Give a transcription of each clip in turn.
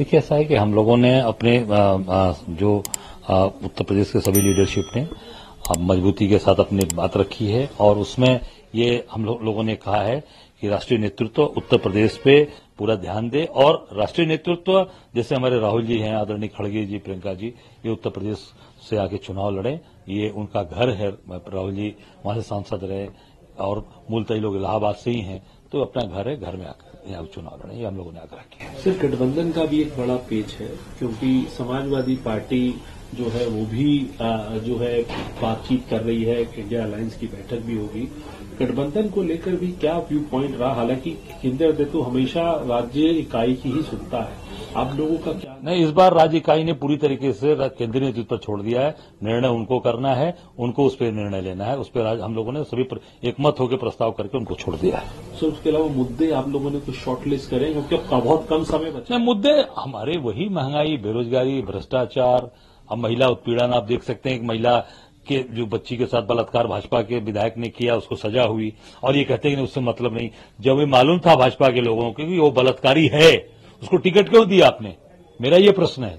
देखिए ऐसा है कि हम लोगों ने अपने जो उत्तर प्रदेश के सभी लीडरशिप ने मजबूती के साथ अपनी बात रखी है और उसमें ये हम लो, लोगों ने कहा है कि राष्ट्रीय नेतृत्व उत्तर प्रदेश पे पूरा ध्यान दे और राष्ट्रीय नेतृत्व जैसे हमारे राहुल जी हैं आदरणीय खड़गे जी प्रियंका जी ये उत्तर प्रदेश से आके चुनाव लड़े। ये उनका घर है राहुल जी वहाँ से सांसद रहे और मूलतः लोग इलाहाबाद से ही हैं तो अपना घर है घर में आकर। यहाँ चुनाव लड़े ये हम लोगों ने आग्रह किया सर, गठबंधन का भी एक बड़ा पेच है, क्योंकि समाजवादी पार्टी जो है वो भी जो है बातचीत कर रही है इंडिया अलायंस की बैठक भी होगी। गठबंधन को लेकर भी क्या व्यू प्वाइंट रहा? हालाँकि केंद्र तो हमेशा राज्य इकाई की ही सुनता है। आप लोगों का क्या नहीं इस बार राज्य इकाई ने पूरी तरीके से केंद्रीय नेतृत्व पर छोड़ दिया है। निर्णय उनको करना है उनको उस पर निर्णय लेना है। उस पर हम लोगों ने सभी एकमत होकर प्रस्ताव करके उनको छोड़ दिया है। सर उसके अलावा मुद्दे आप लोगों ने कुछ शॉर्टलिस्ट करें क्योंकि बहुत कम समय बचा। मुद्दे हमारे वही महँगाई बेरोजगारी भ्रष्टाचार अब महिला उत्पीड़न आप देख सकते हैं एक महिला के, जो बच्ची के साथ बलात्कार भाजपा के विधायक ने किया, उसको सजा हुई। और ये कहते हैं उससे मतलब नहीं। जब ये मालूम था भाजपा के लोगों को कि वो बलात्कारी है, उसको टिकट क्यों दिया आपने? मेरा ये प्रश्न है।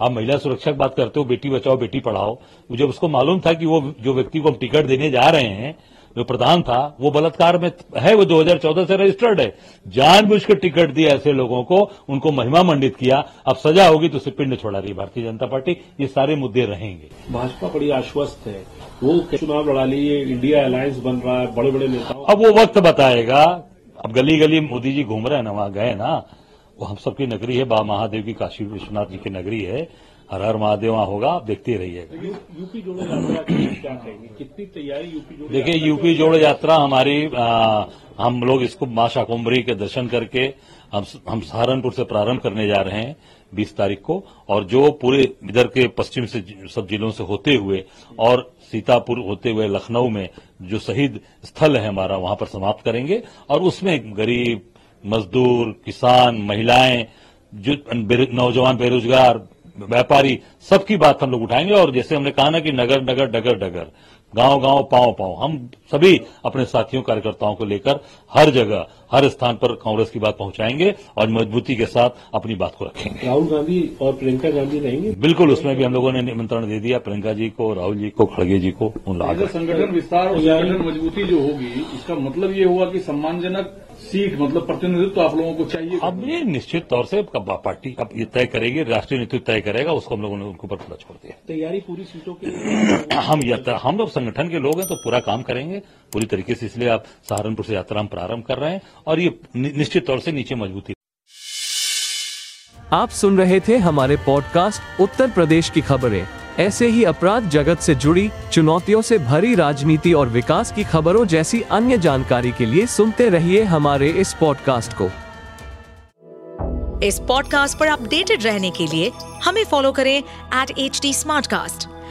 आप महिला सुरक्षा की बात करते हो, बेटी बचाओ, बेटी पढ़ाओ। जब उसको मालूम था कि वो, जो व्यक्ति को हम टिकट देने जा रहे हैं जो प्रधान था वो बलात्कार में है वो 2014 से रजिस्टर्ड है। जानबूझ कर टिकट दिया ऐसे लोगों को उनको महिमा मंडित किया। अब सजा होगी तो उसे पिंड छोड़ा रही भारतीय जनता पार्टी। ये सारे मुद्दे रहेंगे। भाजपा बड़ी आश्वस्त है। वो चुनाव लड़ा ली इंडिया अलायंस बन रहा है बड़े बड़े नेताओं अब वो वक्त बताएगा। अब गली गली मोदी जी घूम रहे हैं ना वहाँ गए ना वो हम सबकी नगरी है बा महादेव की काशी विश्वनाथ जी की नगरी है। हर हर महादेव वहाँ होगा आप देखते रहिएगा। यूपी जोड़ो यात्रा क्या कहेंगे? कितनी तैयारी यूपी जोड़ो देखिए यूपी जोड़ो यात्रा हमारी आ, हम लोग इसको माँ शाकुम्भरी के दर्शन करके हम हम सहारनपुर से प्रारंभ करने जा रहे हैं 20 तारीख को। और जो पूरे इधर के पश्चिम से सब जिलों से होते हुए और सीतापुर होते हुए लखनऊ में जो शहीद स्थल है हमारा वहाँ पर समाप्त करेंगे। और उसमें गरीब मजदूर किसान महिलाएँ जो नौजवान बेरोजगार व्यापारी, सबकी बात हम लोग उठाएँगे। और जैसे हमने कहा ना कि नगर नगर, डगर डगर। गाँव गाँव पाँव पाँव हम सभी अपने साथियों कार्यकर्ताओं को लेकर हर जगह हर स्थान पर कांग्रेस की बात पहुंचाएँगे और मजबूती के साथ अपनी बात को रखेंगे। राहुल गांधी और प्रियंका गांधी रहेंगे? बिल्कुल उसमें भी हम लोगों ने निमंत्रण दे दिया प्रियंका जी को राहुल जी को खड़गे जी को उन संगठन विस्तार और संगठन मजबूती जो होगी इसका मतलब ये हुआ कि सम्मानजनक सीट मतलब प्रतिनिधित्व तो आप लोगों को चाहिए। अब ये निश्चित तौर से पार्टी अब ये तय करेगी राष्ट्रीय नेतृत्व तय करेगा उसको हम लोगों ने उनके ऊपर पूरा छोड़ दिया। तैयारी पूरी सीटों की हम हम लोग संगठन के लोग हैं तो पूरा काम करेंगे। पूरी तरीके से इसलिए आप सहारनपुर से यात्रा हम प्रारंभ कर रहे हैं और ये निश्चित तौर से नीचे मजबूती। आप सुन रहे थे हमारे पॉडकास्ट उत्तर प्रदेश की खबरें। ऐसे ही अपराध जगत से जुड़ी चुनौतियों से भरी राजनीति और विकास की खबरों जैसी अन्य जानकारी के लिए सुनते रहिए हमारे इस पॉडकास्ट को। इस पॉडकास्ट पर अपडेटेड रहने के लिए हमें फॉलो करें एट एच डी